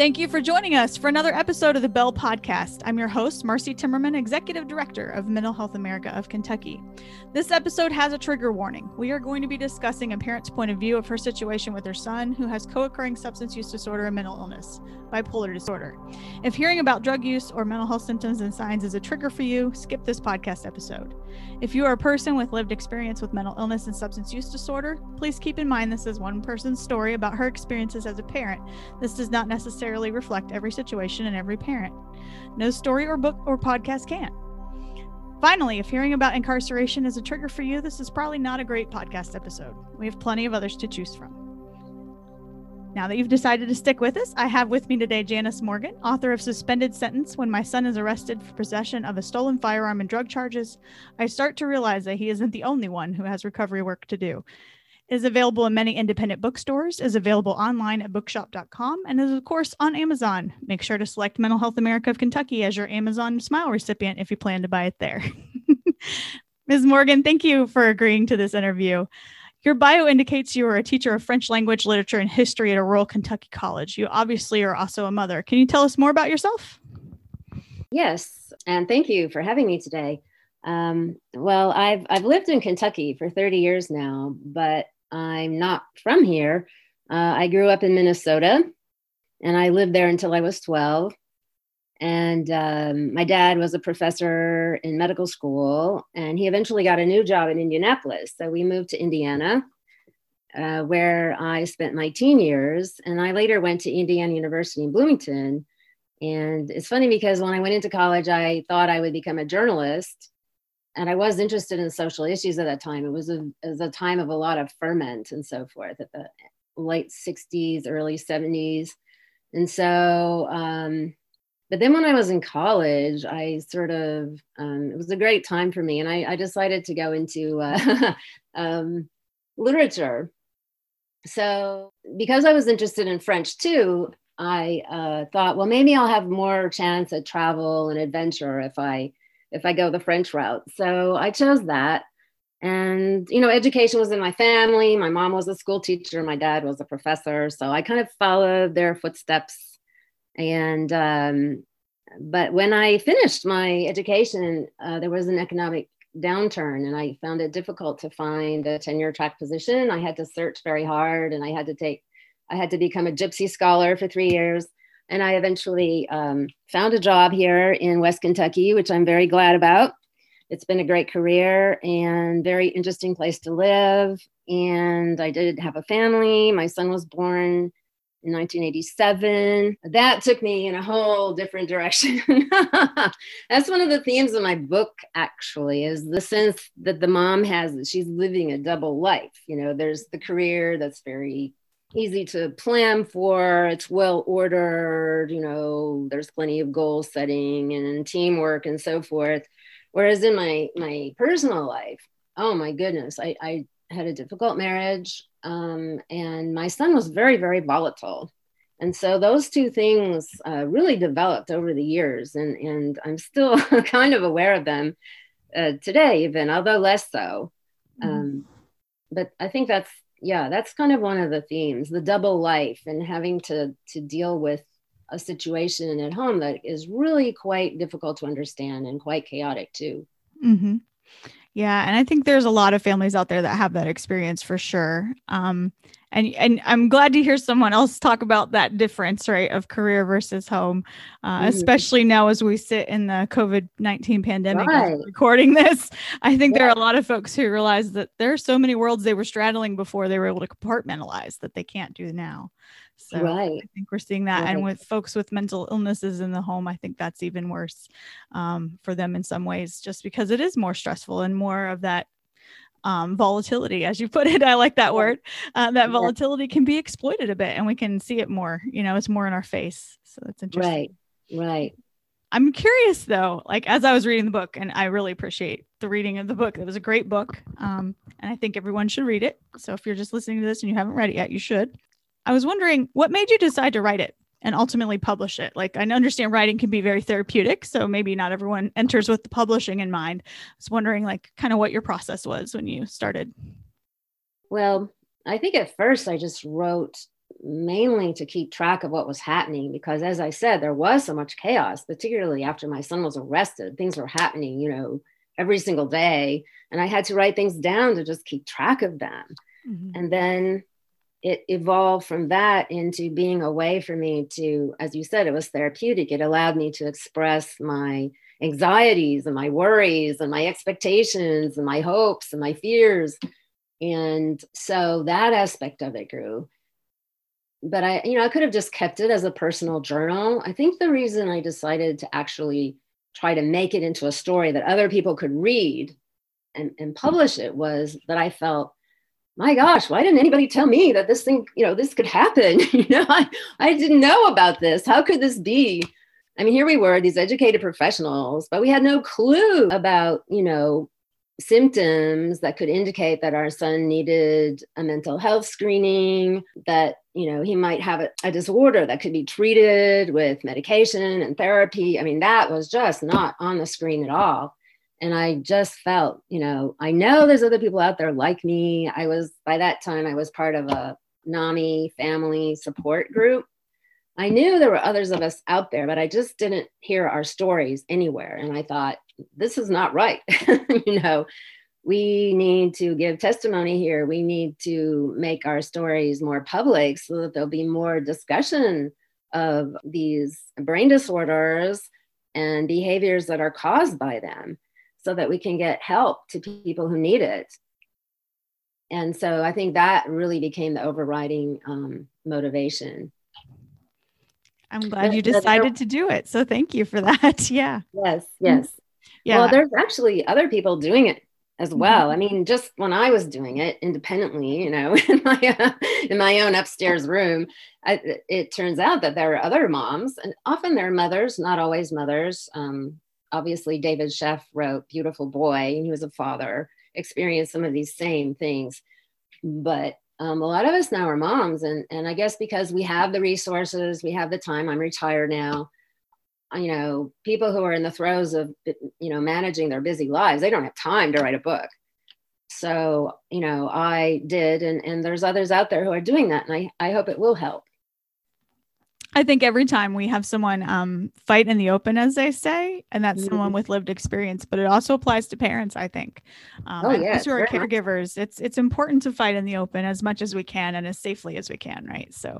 Thank you for joining us for another episode of the Bell Podcast. I'm your host, Marcy Timmerman, Executive Director of Mental Health America of Kentucky. This episode has a trigger warning. We are going to be discussing a parent's point of view of her situation with her son who has co occurring substance use disorder and mental illness, bipolar disorder. If hearing about drug use or mental health symptoms and signs is a trigger for you, skip this podcast episode. If you are a person with lived experience with mental illness and substance use disorder, please keep in mind this is one person's story about her experiences as a parent. This does not necessarily reflect every situation and every parent. No story or book or podcast can. Finally, if hearing about incarceration is a trigger for you, this is probably not a great podcast episode. We have plenty of others to choose from. Now that you've decided to stick with us, I have with me today Janice Morgan, author of Suspended Sentence When My Son is Arrested for Possession of a Stolen Firearm and Drug Charges. I start to realize that he isn't the only one who has recovery work to do. Is available in many independent bookstores, is available online at bookshop.com, and is, of course, on Amazon. Make sure to select Mental Health America of Kentucky as your Amazon Smile recipient if you plan to buy it there. Ms. Morgan, thank you for agreeing to this interview. Your bio indicates you are a teacher of French language, literature, and history at a rural Kentucky college. You obviously are also a mother. Can you tell us more about yourself? Yes, and thank you for having me today. Um, well, I've I've lived in Kentucky for 30 years now, but I'm not from here. Uh, I grew up in Minnesota, and I lived there until I was 12. And um, my dad was a professor in medical school, and he eventually got a new job in Indianapolis. So we moved to Indiana, uh, where I spent my teen years. And I later went to Indiana University in Bloomington. And it's funny because when I went into college, I thought I would become a journalist. And I was interested in social issues at that time. It was a, it was a time of a lot of ferment and so forth at the late 60s, early 70s. And so, um, but then when I was in college, I sort of, um, it was a great time for me. And I, I decided to go into uh, um, literature. So because I was interested in French too, I uh, thought, well, maybe I'll have more chance at travel and adventure if I if I go the French route. So I chose that. And you know, education was in my family. My mom was a school teacher. My dad was a professor. So I kind of followed their footsteps and um, but when I finished my education, uh, there was an economic downturn, and I found it difficult to find a tenure track position. I had to search very hard, and I had to take, I had to become a gypsy scholar for three years. And I eventually um, found a job here in West Kentucky, which I'm very glad about. It's been a great career and very interesting place to live. And I did have a family. My son was born in 1987. That took me in a whole different direction. That's one of the themes of my book, actually, is the sense that the mom has that she's living a double life. You know, there's the career that's very easy to plan for, it's well ordered, you know, there's plenty of goal setting and teamwork and so forth. Whereas in my my personal life, oh my goodness, I, I had a difficult marriage um, and my son was very very volatile and so those two things uh, really developed over the years and, and i'm still kind of aware of them uh, today even although less so mm-hmm. um, but i think that's yeah that's kind of one of the themes the double life and having to to deal with a situation at home that is really quite difficult to understand and quite chaotic too mm-hmm. Yeah, and I think there's a lot of families out there that have that experience for sure. Um, and and I'm glad to hear someone else talk about that difference, right, of career versus home, uh, mm-hmm. especially now as we sit in the COVID nineteen pandemic. Right. Recording this, I think yeah. there are a lot of folks who realize that there are so many worlds they were straddling before they were able to compartmentalize that they can't do now. So right. I think we're seeing that. Right. And with folks with mental illnesses in the home, I think that's even worse um, for them in some ways, just because it is more stressful and more of that um, volatility, as you put it. I like that word. Uh, that volatility can be exploited a bit and we can see it more, you know, it's more in our face. So that's interesting. Right. Right. I'm curious though, like as I was reading the book, and I really appreciate the reading of the book. It was a great book. Um, and I think everyone should read it. So if you're just listening to this and you haven't read it yet, you should. I was wondering what made you decide to write it and ultimately publish it? Like, I understand writing can be very therapeutic, so maybe not everyone enters with the publishing in mind. I was wondering, like, kind of what your process was when you started. Well, I think at first I just wrote mainly to keep track of what was happening because as i said there was so much chaos particularly after my son was arrested things were happening you know every single day and i had to write things down to just keep track of them mm-hmm. and then it evolved from that into being a way for me to as you said it was therapeutic. It allowed me to express my anxieties and my worries and my expectations and my hopes and my fears. And so that aspect of it grew. But i you know i could have just kept it as a personal journal. I think the reason i decided to actually try to make it into a story that other people could read and, and publish it was that i felt my gosh why didn't anybody tell me that this thing you know this could happen you know I, I didn't know about this how could this be i mean here we were these educated professionals but we had no clue about you know symptoms that could indicate that our son needed a mental health screening, that you know he might have a, a, disorder that could be treated with medication and therapy. I mean, that was just not on the screen at all. And I just felt, you know, I know there's other people out there like me. I was by that time I was part of a NAMI family support group. I knew there were others of us out there, but I just didn't hear our stories anywhere. And I thought, this is not right. you know, we need to give testimony here. We need to make our stories more public so that there'll be more discussion of these brain disorders and behaviors that are caused by them so that we can get help to people who need it. And so I think that really became the overriding um, motivation. I'm glad you decided to do it. So thank you for that. yeah. Yes, yes. Yeah. Well, there's actually other people doing it as well. Mm-hmm. I mean, just when I was doing it independently, you know, in my uh, in my own upstairs room, I, it turns out that there are other moms, and often they're mothers, not always mothers. Um, obviously, David Sheff wrote "Beautiful Boy," and he was a father, experienced some of these same things. But um, a lot of us now are moms, and and I guess because we have the resources, we have the time. I'm retired now you know people who are in the throes of you know managing their busy lives they don't have time to write a book so you know i did and and there's others out there who are doing that and i i hope it will help I think every time we have someone um, fight in the open, as they say, and that's mm-hmm. someone with lived experience, but it also applies to parents. I think, um, oh, yes, who are caregivers, it's it's important to fight in the open as much as we can and as safely as we can, right? So,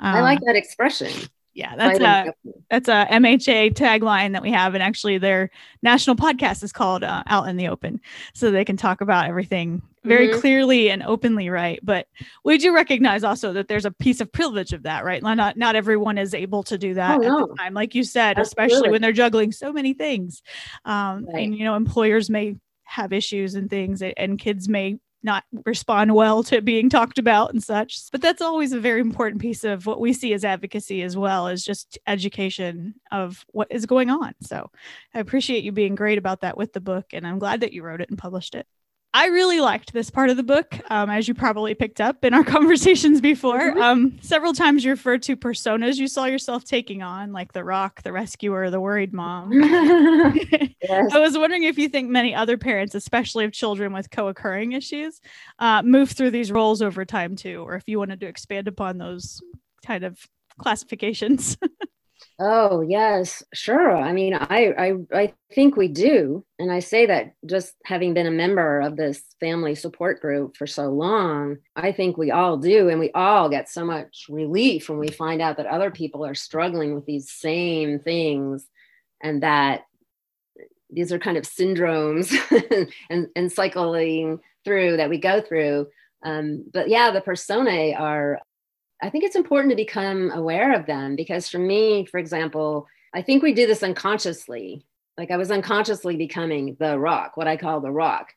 um, I like that expression yeah that's a that's a mha tagline that we have and actually their national podcast is called uh, out in the open so they can talk about everything very mm-hmm. clearly and openly right but we do recognize also that there's a piece of privilege of that right not not everyone is able to do that oh, at no. the time like you said Absolutely. especially when they're juggling so many things um, right. and you know employers may have issues and things and kids may not respond well to being talked about and such. But that's always a very important piece of what we see as advocacy as well as just education of what is going on. So I appreciate you being great about that with the book. And I'm glad that you wrote it and published it. I really liked this part of the book, um, as you probably picked up in our conversations before. Mm-hmm. Um, several times you referred to personas you saw yourself taking on, like the rock, the rescuer, the worried mom. yes. I was wondering if you think many other parents, especially of children with co occurring issues, uh, move through these roles over time too, or if you wanted to expand upon those kind of classifications. Oh yes, sure. I mean, I, I I think we do, and I say that just having been a member of this family support group for so long, I think we all do, and we all get so much relief when we find out that other people are struggling with these same things, and that these are kind of syndromes and and cycling through that we go through. Um, but yeah, the personae are I think it's important to become aware of them because for me, for example, I think we do this unconsciously. Like I was unconsciously becoming the rock, what I call the rock.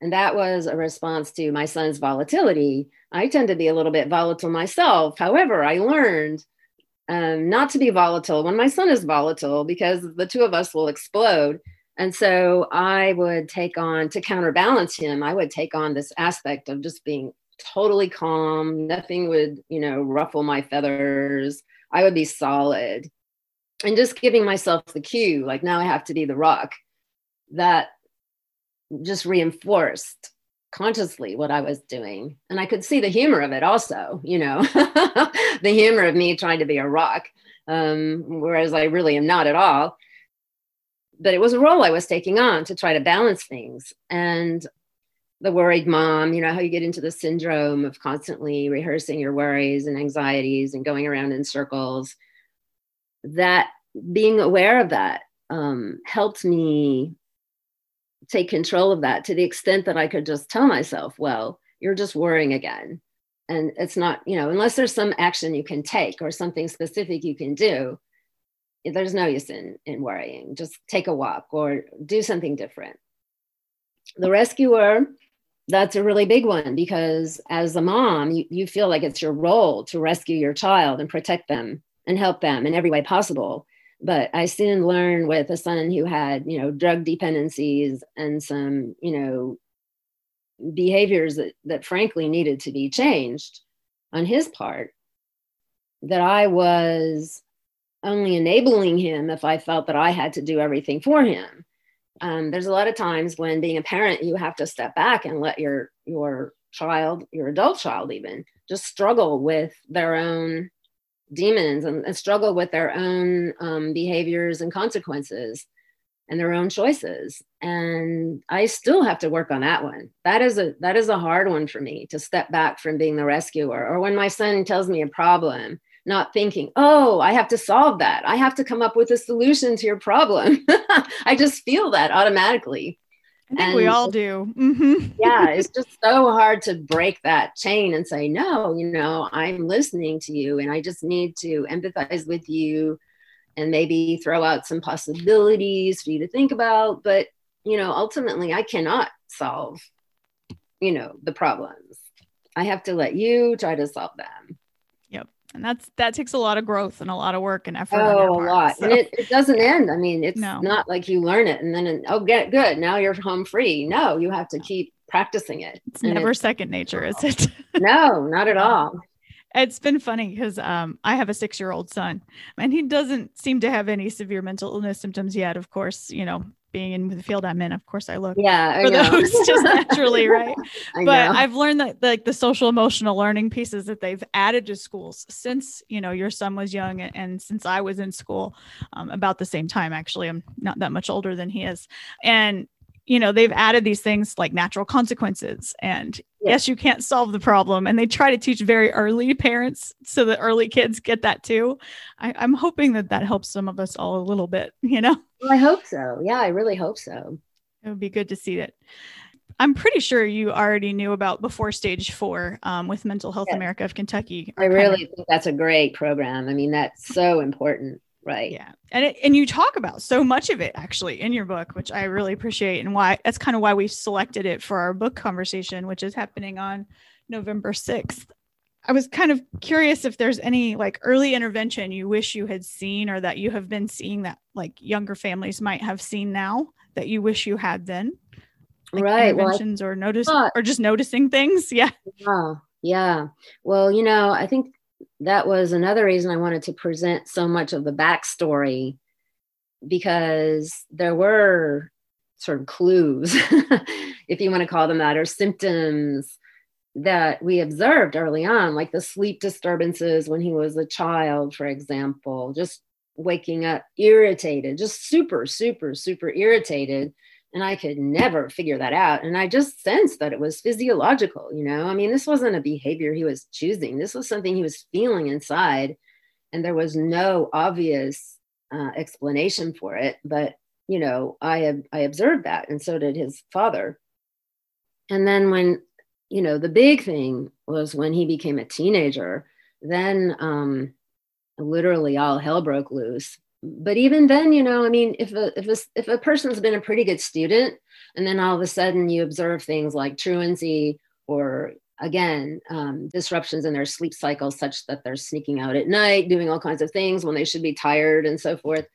And that was a response to my son's volatility. I tend to be a little bit volatile myself. However, I learned um, not to be volatile when my son is volatile because the two of us will explode. And so I would take on, to counterbalance him, I would take on this aspect of just being totally calm. Nothing would, you know, ruffle my feathers. I would be solid. And just giving myself the cue, like now I have to be the rock, that just reinforced consciously what I was doing. And I could see the humor of it also, you know, the humor of me trying to be a rock, um, whereas I really am not at all. But it was a role I was taking on to try to balance things. And the worried mom, you know, how you get into the syndrome of constantly rehearsing your worries and anxieties and going around in circles. That being aware of that um, helped me take control of that to the extent that I could just tell myself, well, you're just worrying again. And it's not, you know, unless there's some action you can take or something specific you can do, there's no use in, in worrying. Just take a walk or do something different. The rescuer, that's a really big one because as a mom, you, you feel like it's your role to rescue your child and protect them and help them in every way possible but I soon learned with a son who had, you know, drug dependencies and some, you know, behaviors that, that frankly needed to be changed on his part, that I was only enabling him if I felt that I had to do everything for him. Um, there's a lot of times when being a parent, you have to step back and let your your child, your adult child, even just struggle with their own demons and, and struggle with their own um, behaviors and consequences and their own choices. And i still have to work on that one. That is a that is a hard one for me to step back from being the rescuer or when my son tells me a problem not thinking oh i have to solve that i have to come up with a solution to your problem i just feel that automatically I think and we all do. Mm-hmm. yeah, it's just so hard to break that chain and say, no, you know, I'm listening to you and I just need to empathize with you and maybe throw out some possibilities for you to think about. But, you know, ultimately, I cannot solve, you know, the problems. I have to let you try to solve them and that's that takes a lot of growth and a lot of work and effort oh part, a lot. so. and it, it doesn't end. I mean it's no. not like you learn it and then oh get good. Now you're home free. No you have to keep practicing it. It's and never it's, second nature is it? No not at all. it's been funny because um, I have a six year old son and he doesn't seem to have any severe mental illness symptoms yet. Of course, you know, being in the field I'm in, of course I look yeah, for those just naturally, right? but know. I've learned that like the social emotional learning pieces that they've added to schools since you know your son was young and, and since I was in school um, about the same time. Actually, I'm not that much older than he is, and you know they've added these things like natural consequences and yeah. yes you can't solve the problem. And they try to teach very early parents so that early kids get that too. I, i'm hoping that that helps some of us all a little bit you know? Well, i hope so. Yeah i really hope so. It would be good to see it i'm pretty sure you already knew about before stage four um, with mental health yes. america of kentucky. I really think that's a great program. I mean that's so important right. Yeah. And it, and you talk about so much of it actually in your book which i really appreciate and why that's kind of why we selected it for our book conversation which is happening on november 6th i was kind of curious if there's any like early intervention you wish you had seen or that you have been seeing that like younger families might have seen now that you wish you had then? Like right. Interventions well, or notice or just noticing things? Yeah. Yeah. Yeah. Well you know i think that was another reason I wanted to present so much of the backstory because there were sort of clues, if you want to call them that, or symptoms that we observed early on, like the sleep disturbances when he was a child, for example, just waking up irritated, just super, super, super irritated and I could never figure that out. And I just sensed that it was physiological, you know? I mean, this wasn't a behavior he was choosing, this was something he was feeling inside. And there was no obvious uh, explanation for it. But, you know, I, I observed that, and so did his father. And then when, you know, the big thing was when he became a teenager, then um, literally all hell broke loose but even then you know i mean if a if a, if a person's been a pretty good student and then all of a sudden you observe things like truancy or again um, disruptions in their sleep cycle such that they're sneaking out at night doing all kinds of things when they should be tired and so forth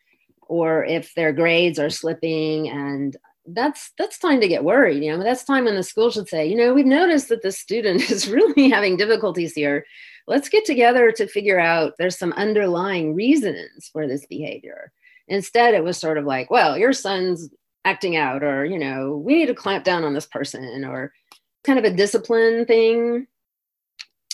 or if their grades are slipping and that's that's time to get worried you know that's time when the school should say you know we've noticed that the student is really having difficulties here let's get together to figure out there's some underlying reasons for this behavior. Instead, it was sort of like, well, your son's acting out, or, you know, we need to clamp down on this person, or, kind of a discipline thing.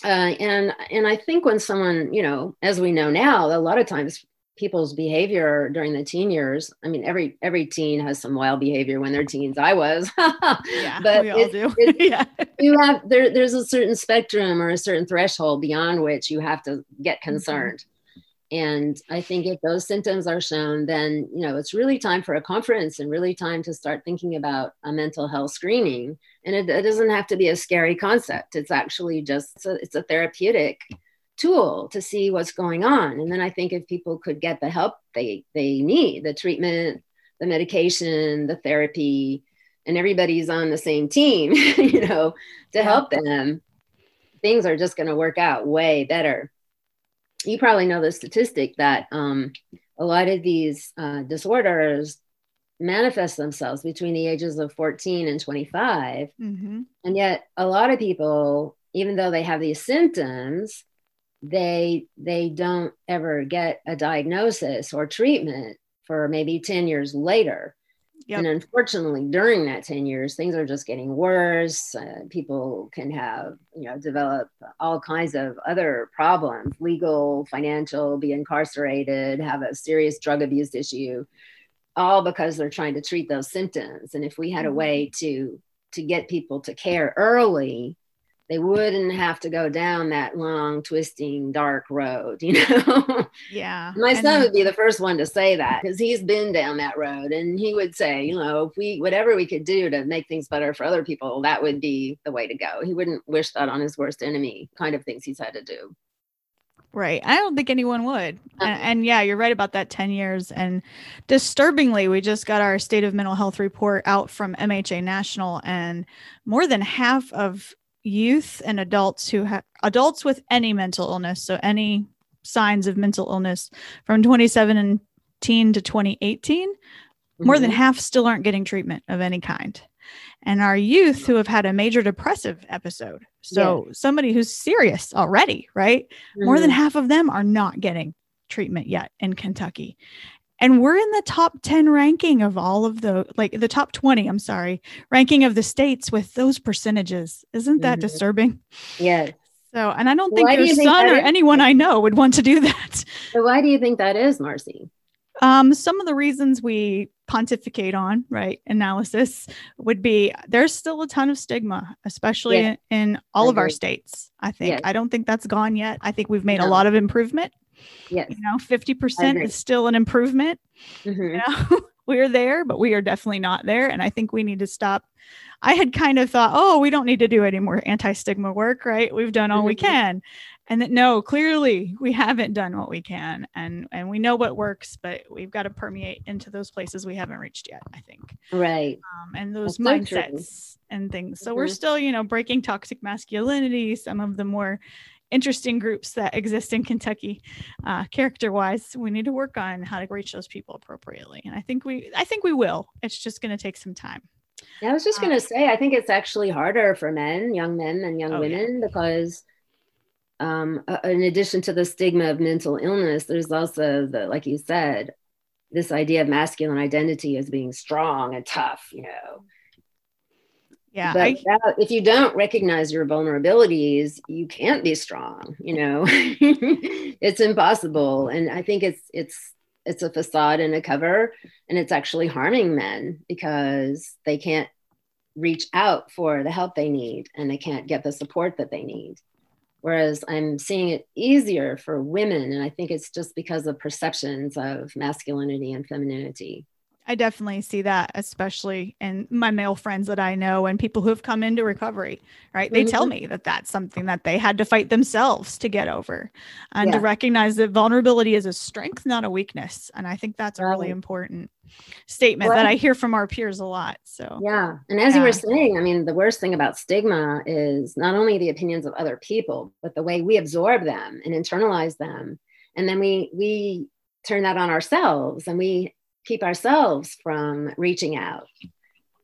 Uh, and and I think when someone, you know, as we know now, a lot of times people's behavior during the teen years. I mean, every every teen has some wild behavior when they're teens. I was, yeah, but we all do. yeah. you have there. There's a certain spectrum or a certain threshold beyond which you have to get mm-hmm. concerned. And I think if those symptoms are shown, then you know it's really time for a conference and really time to start thinking about a mental health screening. And it, it doesn't have to be a scary concept. It's actually just a, it's a therapeutic tool to see what's going on. And then I think if people could get the help they they need, the treatment, the medication, the therapy, and everybody's on the same team, you know, to help them, things are just going to work out way better. You probably know the statistic that um, a lot of these uh, disorders manifest themselves between the ages of 14 and 25. Mm-hmm. And yet, a lot of people, even though they have these symptoms, they they don't ever get a diagnosis or treatment for maybe 10 years later yep. and unfortunately during that 10 years things are just getting worse uh, people can have you know develop all kinds of other problems legal financial be incarcerated have a serious drug abuse issue all because they're trying to treat those symptoms and if we had a mm-hmm. way to to get people to care early they wouldn't have to go down that long, twisting, dark road, you know? Yeah. My son would be the first one to say that because he's been down that road. And he would say, you know, if we, whatever we could do to make things better for other people, that would be the way to go. He wouldn't wish that on his worst enemy, kind of things he's had to do. Right. I don't think anyone would. Uh-huh. And, and, yeah, you're right about that 10 years. And disturbingly, we just got our state of mental health report out from MHA National, and more than half of youth and adults who have adults with any mental illness, so any signs of mental illness from 2017 to 2018, mm-hmm. more than mm-hmm. half still aren't getting treatment of any kind. And our youth who have had a major depressive episode, so yeah. somebody who's serious already, right? Mm-hmm. More than mm-hmm. half of them are not getting treatment yet in Kentucky and we're in the top 10 ranking of all of the like the top 20 i'm sorry ranking of the states with those percentages. Isn't that mm-hmm. disturbing? Yes. So and i don't think why your do son or is? anyone i know would want to do that. So why do you think that is marcy? Um, some of the reasons we pontificate on right analysis would be there's still a ton of stigma especially in, in, all of our states i think. I don't think that's gone yet. I think we've made no. a lot of improvement Yes. You know, 50% is still an improvement. Mm-hmm. You know, we're there, but we are definitely not there. And I think we need to stop. I had kind of thought, oh, we don't need to do any more anti stigma work, right? We've done all mm-hmm. we can. And that no, clearly we haven't done what we can. And and we know what works, but we've got to permeate into those places we haven't reached yet, I think. Right. Um, and those That's mindsets so and things. So mm-hmm. we're still, you know, breaking toxic masculinity, some of the more interesting groups that exist in Kentucky, uh, character wise. We need to work on how to reach those people appropriately, and I think we, I think we will. It's just going to take some time. Yeah, I was just going to um, say, I think it's actually harder for men, young men, and young oh, women yeah. because. Um, uh, in addition to the stigma of mental illness, there's also the, like you said, this idea of masculine identity as being strong and tough, you know, yeah. But I, that, if you don't recognize your vulnerabilities, you can't be strong, you know. it's impossible. And I think it's it's it's a facade and a cover and it's actually harming men because they can't reach out for the help they need and they can't get the support that they need. Whereas I'm seeing it easier for women. And I think it's just because of perceptions of masculinity and femininity. I definitely see that, especially in my male friends that I know and people who have come into recovery, right? They mm-hmm. tell me that that's something that they had to fight themselves to get over and yeah. to recognize that vulnerability is a strength, not a weakness. And I think that's a really important statement well, that I hear from our peers a lot. So, yeah. And as yeah. you were saying, I mean, the worst thing about stigma is not only the opinions of other people, but the way we absorb them and internalize them. And then we, we, turn that on ourselves and we keep ourselves from reaching out.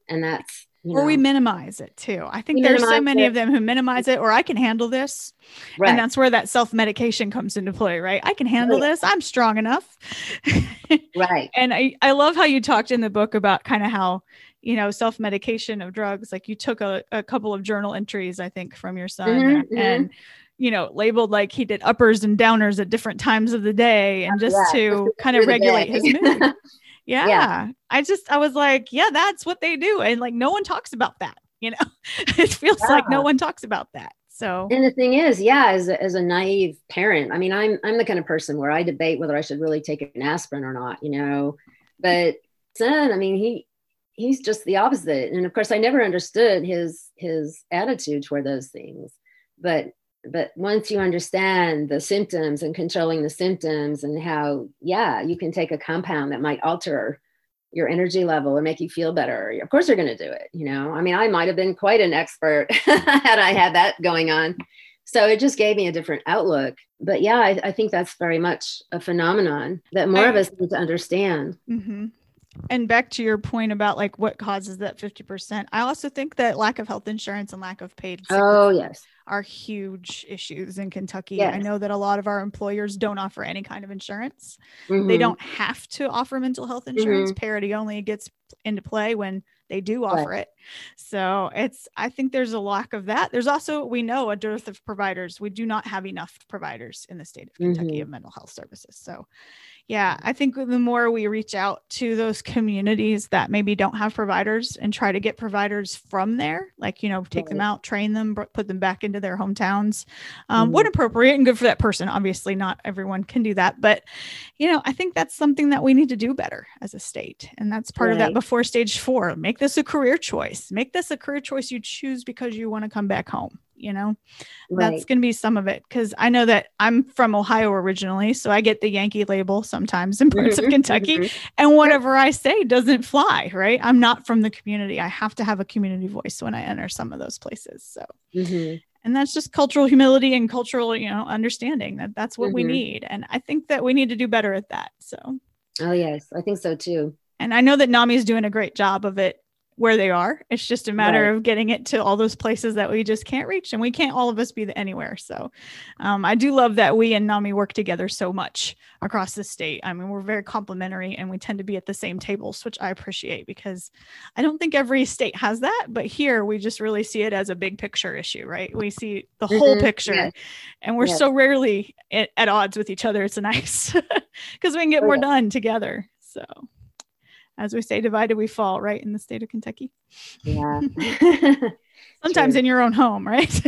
And that's you know, or we minimize it too. I think there's so many it. of them who minimize it, or I can handle this. Right. And that's where that self medication comes into play, right? I can handle right. this. I'm strong enough. right. And I, I love how you talked in the book about kind of how you know, self medication of drugs. Like you took a, a couple of journal entries, I think, from your son Mhm, and, you know, labeled like he did uppers and downers at different times of the day and just Yeah, to kind of regulate day. his mood. Yeah. Yeah. I just, I was like, yeah, that's what they do. And like, no one talks about that, you know, it feels like no one talks about that. So, And the thing is, yeah, as a, as a naive parent, I mean, I'm I'm the kind of person where I debate whether I should really take an aspirin or not, you know. But son, I mean, he he's just the opposite. And of course, I never understood his his attitude toward those things. But but once you understand the symptoms and controlling the symptoms and how, yeah, you can take a compound that might alter your energy level or make you feel better. Of course, you're going to do it. You know, I mean, I might have been quite an expert had I had that going on. So it just gave me a different outlook. But yeah, I, I think that's very much a phenomenon that more of us need to understand. hmm And back to your point about like what causes that 50%, I also think that lack of health insurance and lack of paid Oh, yes. Are huge issues in Kentucky. I know that a lot of our employers don't offer any kind of insurance. They Mhm. don't have to offer mental health insurance. Parity only gets into play when they do offer it. So it's, I think there's a lack of that. There's also, we know a dearth of providers. We do not have enough providers in the state of Kentucky Mhm. of mental health services. So yeah, I think the more we reach out to those communities that maybe don't have providers and try to get providers from there, like, you know, take them out, train them, put them back into their hometowns, um, when appropriate and good for that person. Obviously, not everyone can do that. But, you know, I think that's something that we need to do better as a state. And that's part of that before stage four. Make this a career choice. Make this a career choice you choose because you want to come back home, you know? Right. that's going to be some of it because I know that I'm from Ohio originally, so I get the Yankee label sometimes in parts of Mhm, Kentucky, mhm. and whatever I say doesn't fly, right? I'm not from the community. I have to have a community voice when I enter some of those places. So, Mhm. and that's just cultural humility and cultural, you know, understanding that that's what we Mhm. need, and I think that we need to do better at that. So, Oh, yes. I think so too. and I know that NAMI's doing a great job of it where they are. It's just a matter Right. of getting it to all those places that we just can't reach, and we can't all of us be the anywhere. So, um, I do love that we and NAMI work together so much across the state. I mean, we're very complementary, and we tend to be at the same tables, which I appreciate because I don't think every state has that, but here we just really see it as a big picture issue, right? We see the whole Mhm. picture, Yes. and we're Yes. so rarely at, at odds with each other. It's nice because we can get Oh, more yeah. done together. So as we say, divided we fall, right? In the state of Kentucky. Yeah. Sometimes True. in your own home, right?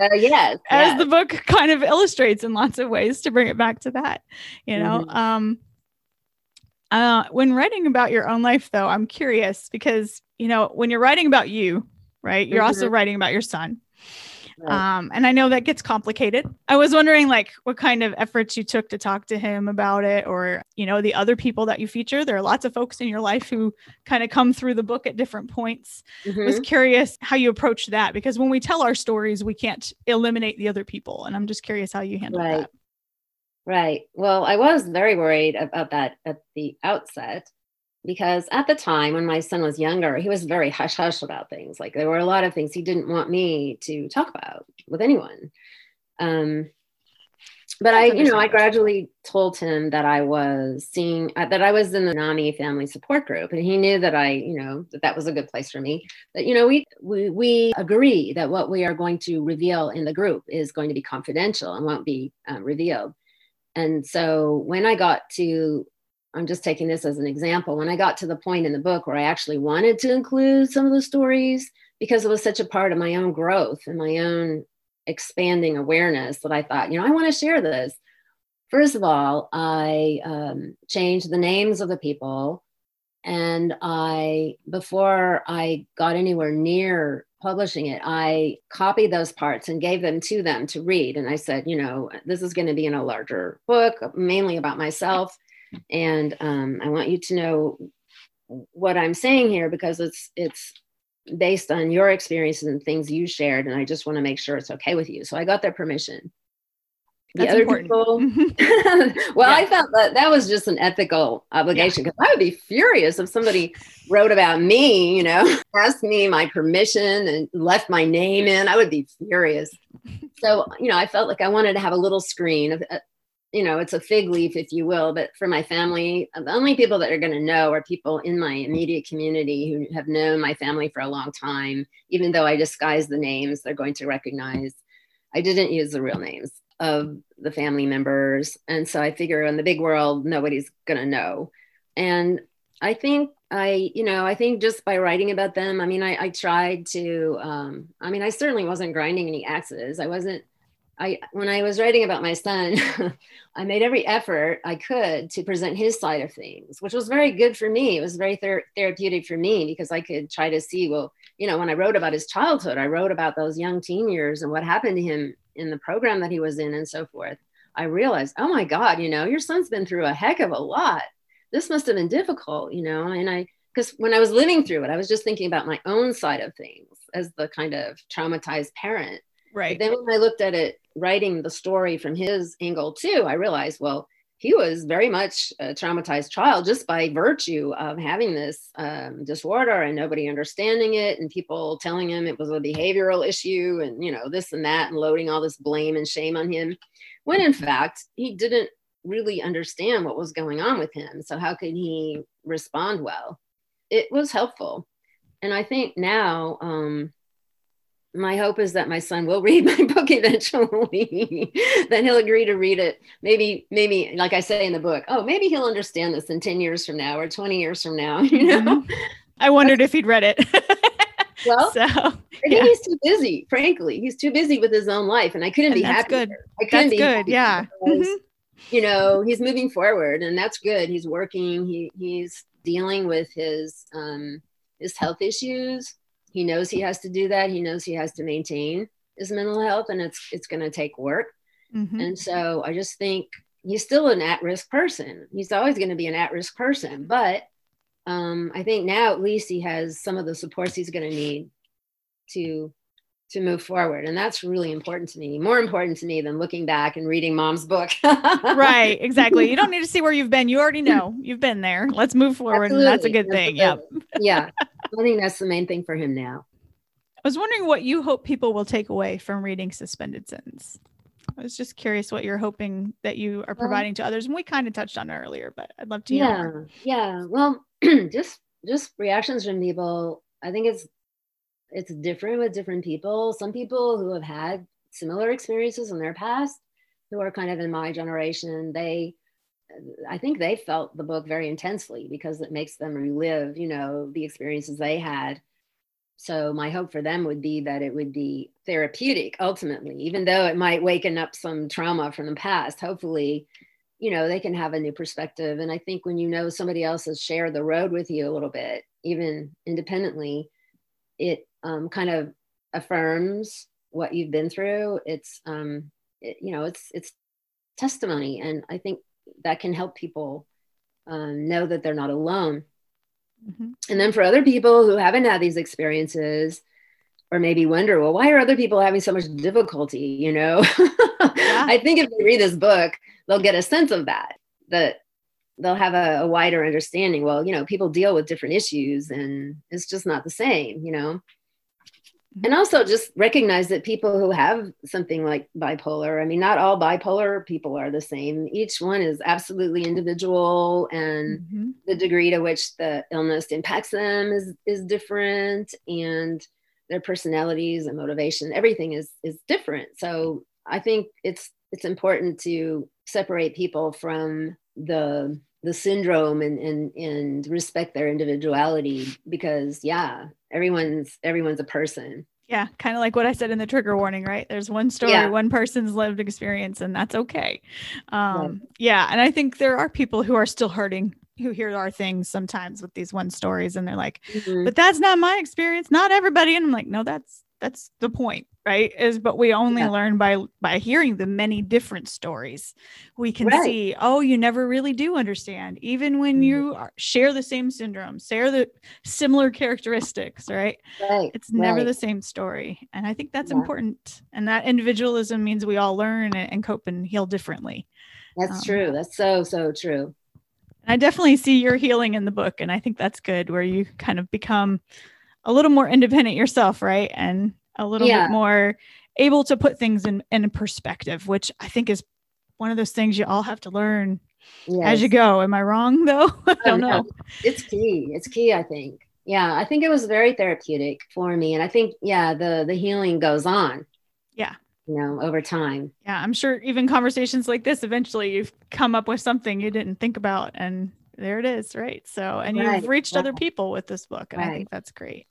Uh, yes. As yes. the book kind of illustrates in lots of ways to bring it back to that, you know. Mhm. Um uh when writing about your own life though, I'm curious because, you know, when you're writing about you, right? You're also writing about your son. Right. Um, and I know that gets complicated. I was wondering like what kind of efforts you took to talk to him about it or, you know, the other people that you feature. There are lots of folks in your life who kind of come through the book at different points. I was Mhm. curious how you approach that because when we tell our stories, we can't eliminate the other people. And I'm just curious how you handle Right. that. Right. Well, I was very worried about that at the outset because at the time when my son was younger, he was very hush hush about things. Like there were a lot of things he didn't want me to talk about with anyone. Um, but I, you know, I gradually told him that I was seeing uh, that I was in the NAMI family support group, and he knew that I, you know, that that was a good place for me. That you know, we we we agree that what we are going to reveal in the group is going to be confidential and won't be um, revealed. And so when I got to, I'm just taking this as an example, when I got to the point in the book where I actually wanted to include some of the stories because it was such a part of my own growth and my own expanding awareness that I thought, you know, I want to share this. First of all, I um, changed the names of the people. And I, before I got anywhere near publishing it, I copied those parts and gave them to them to read. And I said, you know, this is going to be in a larger book, mainly about myself. And um, I want you to know what I'm saying here because it's it's based on your experiences and things you shared, and I just want to make sure it's okay with you. So I got their permission. The That's other important. people, well, Yeah. I felt that that was just an ethical obligation because I would be furious if somebody wrote about me, you know, asked me my permission and left my name in. I would be furious. So, you know, I felt like I wanted to have a little screen of, uh, you know, it's a fig leaf, if you will. But for my family, the only people that are going to know are people in my immediate community who have known my family for a long time. Even though I disguise the names, they're going to recognize. I didn't use the real names of the family members. And so I figure in the big world, nobody's going to know. And I think I, you know, I think just by writing about them, I mean, I, I tried to, um, I mean, I certainly wasn't grinding any axes. I wasn't I when I was writing about my son, I made every effort I could to present his side of things, which was very good for me. It was very ther- therapeutic for me because I could try to see, well, you know, when I wrote about his childhood, I wrote about those young teen years and what happened to him in the program that he was in and so forth. I realized, oh my God, you know, your son's been through a heck of a lot. This must have been difficult, you know, and I because when I was living through it, I was just thinking about my own side of things as the kind of traumatized parent Right. But then when I looked at it, writing the story from his angle too, I realized, well, he was very much a traumatized child just by virtue of having this um, disorder and nobody understanding it and people telling him it was a behavioral issue and you know this and that and loading all this blame and shame on him. When in fact he didn't really understand what was going on with him. So how could he respond well? It was helpful. And i think now um, my hope is that my son will read my book eventually then he'll agree to read it. Maybe maybe like i say in the book oh maybe he'll understand this in 10 years from now or 20 years from now you know? Mm-hmm. i wondered if he'd read it. Well so I think he's too busy frankly. He's too busy with his own life and i couldn't and be happy good. I couldn't that's be good yeah. mm-hmm. you know he's moving forward and that's good. He's working. He he's dealing with his um his health issues he knows he has to do that. He knows he has to maintain his mental health and it's it's going to take work. Mm-hmm. and so i just think he's still an at-risk person. He's always going to be an at-risk person but um, i think now at least he has some of the supports he's going to need to to move forward and that's really important to me more important to me than looking back and reading mom's book right exactly you don't need to see where you've been you already know you've been there let's move forward Absolutely. and that's a good thing yeah yeah I think that's the main thing for him now. I was wondering what you hope people will take away from reading Suspended Sentence. I was just curious what you're hoping that you are providing to others, and we kind of touched on it earlier, but I'd love to hear. Yeah, more. yeah. Well, just just reactions from people. I think it's it's different with different people. Some people who have had similar experiences in their past, who are kind of in my generation, they I think they felt the book very intensely because it makes them relive, you know, the experiences they had. So my hope for them would be that it would be therapeutic ultimately, even though it might waken up some trauma from the past. Hopefully, you know, they can have a new perspective. And I think when you know somebody else has shared the road with you a little bit, even independently, it um, kind of affirms what you've been through. It's, um, it, you know, it's it's testimony, and I think that can help people um, know that they're not alone. Mm-hmm. And then for other people who haven't had these experiences, or maybe wonder, well, why are other people having so much difficulty? You know, yeah. I think if they read this book, they'll get a sense of that, that they'll have a, a, wider understanding. Well, you know, people deal with different issues and it's just not the same, you know and also just recognize that people who have something like bipolar i mean not all bipolar people are the same each one is absolutely individual and mm-hmm. the degree to which the illness impacts them is is different and their personalities and motivation everything is is different so i think it's it's important to separate people from the the syndrome and and and respect their individuality because yeah everyone's everyone's a person yeah kind of like what i said in the trigger warning right there's one story yeah. one person's lived experience and that's okay um yeah. yeah and i think there are people who are still hurting who hear our things sometimes with these one stories and they're like mm-hmm. but that's not my experience not everybody and i'm like no that's that's the point right is but we only yeah. learn by by hearing the many different stories we can right. see oh you never really do understand even when mm-hmm. you are, share the same syndrome share the similar characteristics right, right. it's never right. the same story and i think that's yeah. important and that individualism means we all learn and, and cope and heal differently that's um, true that's so so true I definitely see your healing in the book, and I think that's good where you kind of become a little more independent yourself, right? And a little yeah. bit more able to put things in in perspective, which I think is one of those things you all have to learn yes. as you go. Am I wrong though? I oh, don't know. It's key. It's key, I think. Yeah, I think it was very therapeutic for me. And I think, yeah, the the healing goes on. Yeah. You know, over time. Yeah, I'm sure even conversations like this, eventually you've come up with something you didn't think about and there it is, right? So, and right. you've reached right. other people with this book, and right. I think that's great.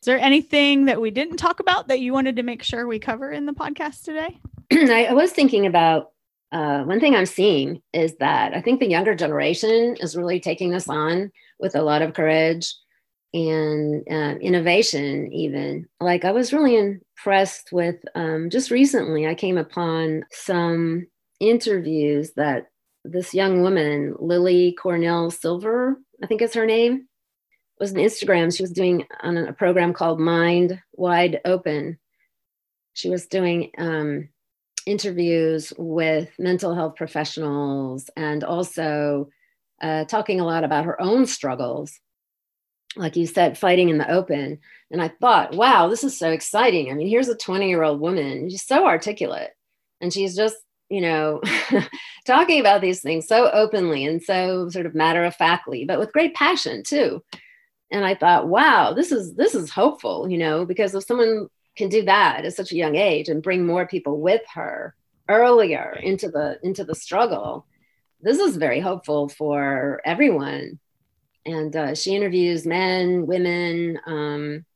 Is there anything that we didn't talk about that you wanted to make sure we cover in the podcast today? I, was thinking about uh, one thing I'm seeing is that I think the younger generation is really taking this on with a lot of courage and uh, innovation, even. Like, I was really impressed with um, just recently, I came upon some interviews that this young woman, Lily Cornell Silver, I think is her name, was an Instagram. She was doing on a program called Mind Wide Open. She was doing um, interviews with mental health professionals and also uh, talking a lot about her own struggles. Like you said, fighting in the open. And I thought, wow, this is so exciting. I mean, here's a 20 year old woman. She's so articulate and she's just you know, talking about these things so openly and so sort of matter of factly, but with great passion too. And I thought, wow, this is this is hopeful, you know, because if someone can do that at such a young age and bring more people with her earlier into the into the struggle, this is very hopeful for everyone. And uh, she interviews men, women, um,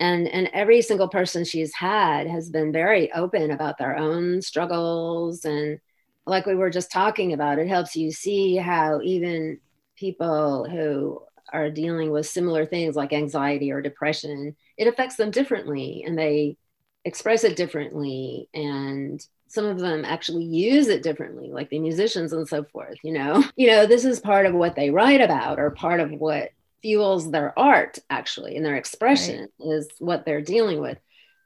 and and every single person she's had has been very open about their own struggles and like we were just talking about it helps you see how even people who are dealing with similar things like anxiety or depression it affects them differently and they express it differently and some of them actually use it differently like the musicians and so forth you know you know this is part of what they write about or part of what fuels their art actually and their expression right. is what they're dealing with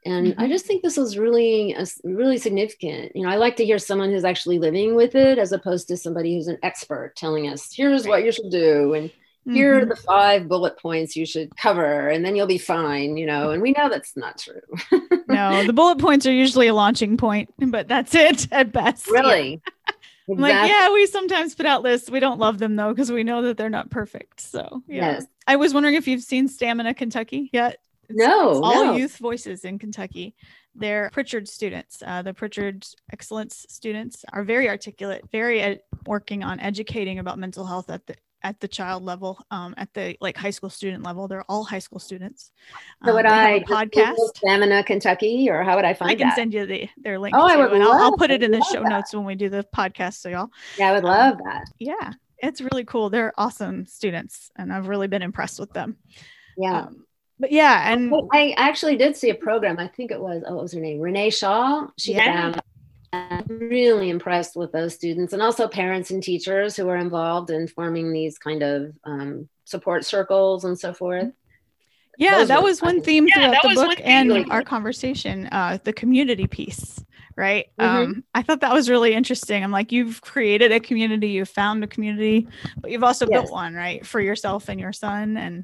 and mm-hmm. i just think this is really really significant you know i like to hear someone who's actually living with it as opposed to somebody who's an expert telling us here's right. what you should do and here mm-hmm. are the five bullet points you should cover and then you'll be fine you know and we know that's not true no the bullet points are usually a launching point but that's it at best really yeah. Exactly. Like, yeah, we sometimes put out lists. We don't love them though, because we know that they're not perfect. So, yeah. Yes. I was wondering if you've seen Stamina Kentucky yet. It's, no, it's all no. youth voices in Kentucky. They're Prichard students. Uh, the Prichard Excellence students are very articulate, very ed- working on educating about mental health at the at the child level, um, at the like high school student level. They're all high school students. So um, would I podcast Stamina Kentucky, or how would I find? I can that? send you the their link. Oh, I would love. I'll I'll put it in the show that. notes when we do the podcast, so y'all. Yeah, I would love um, that. Yeah, it's really cool. They're awesome students, and I've really been impressed with them. Yeah. Um, but yeah, and I actually did see a program. I think it was oh, what was her name? Renee Shaw. She yeah. I'm really impressed with those students and also parents and teachers who are involved in forming these kind of um, support circles and so forth. Yeah, those that was one theme yeah, throughout the book and really our conversation, uh, the community piece, right? Mm-hmm. Um, I thought that was really interesting. I'm like, you've created a community, you've found a community, but you've also yes. built one, right, for yourself and your son. And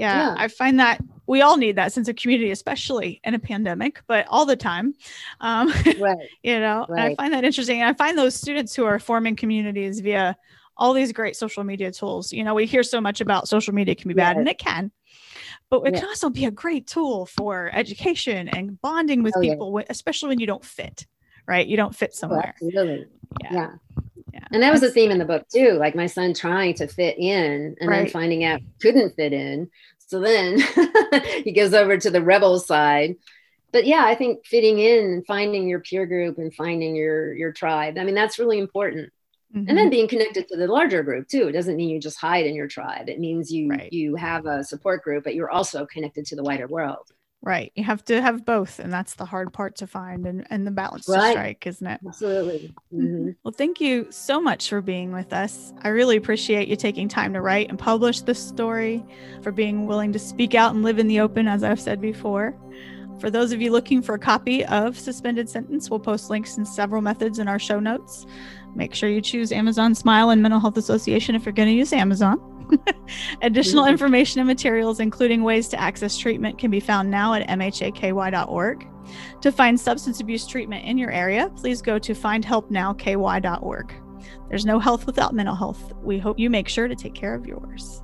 yeah, yeah, I find that we all need that sense of community, especially in a pandemic, but all the time. Um, right. you know, right. I find that interesting. And I find those students who are forming communities via all these great social media tools. You know, we hear so much about social media can be bad, and it can, but it can also be a great tool for education and bonding with oh, people, yeah. especially when you don't fit, right? You don't fit somewhere. Oh, really? Yeah. Yeah. And that was a theme in the book too, like my son trying to fit in and right. then finding out couldn't fit in. So then he goes over to the rebel side. But yeah, I think fitting in, and finding your peer group and finding your your tribe. I mean, that's really important. Mm-hmm. And then mm-hmm. being connected to the larger group too. It doesn't mean you just hide in your tribe. It means you right. you have a support group, but you're also connected to the wider world. Right. You have to have both. And that's the hard part to find and, and the balance right. to strike, isn't it? Absolutely. Mm-hmm. mm-hmm. Well, thank you so much for being with us. I really appreciate you taking time to write and publish this story, for being willing to speak out and live in the open, as I've said before. For those of you looking for a copy of Suspended Sentence, we'll post links in several methods in our show notes. Make sure you choose Amazon Smile and Mental Health Association if you're going to use Amazon. Additional Mhm. information and materials, including ways to access treatment, can be found now at mhaky.org. To find substance abuse treatment in your area, please go to findhelpnowky.org. There's no health without mental health. We hope you make sure to take care of yours.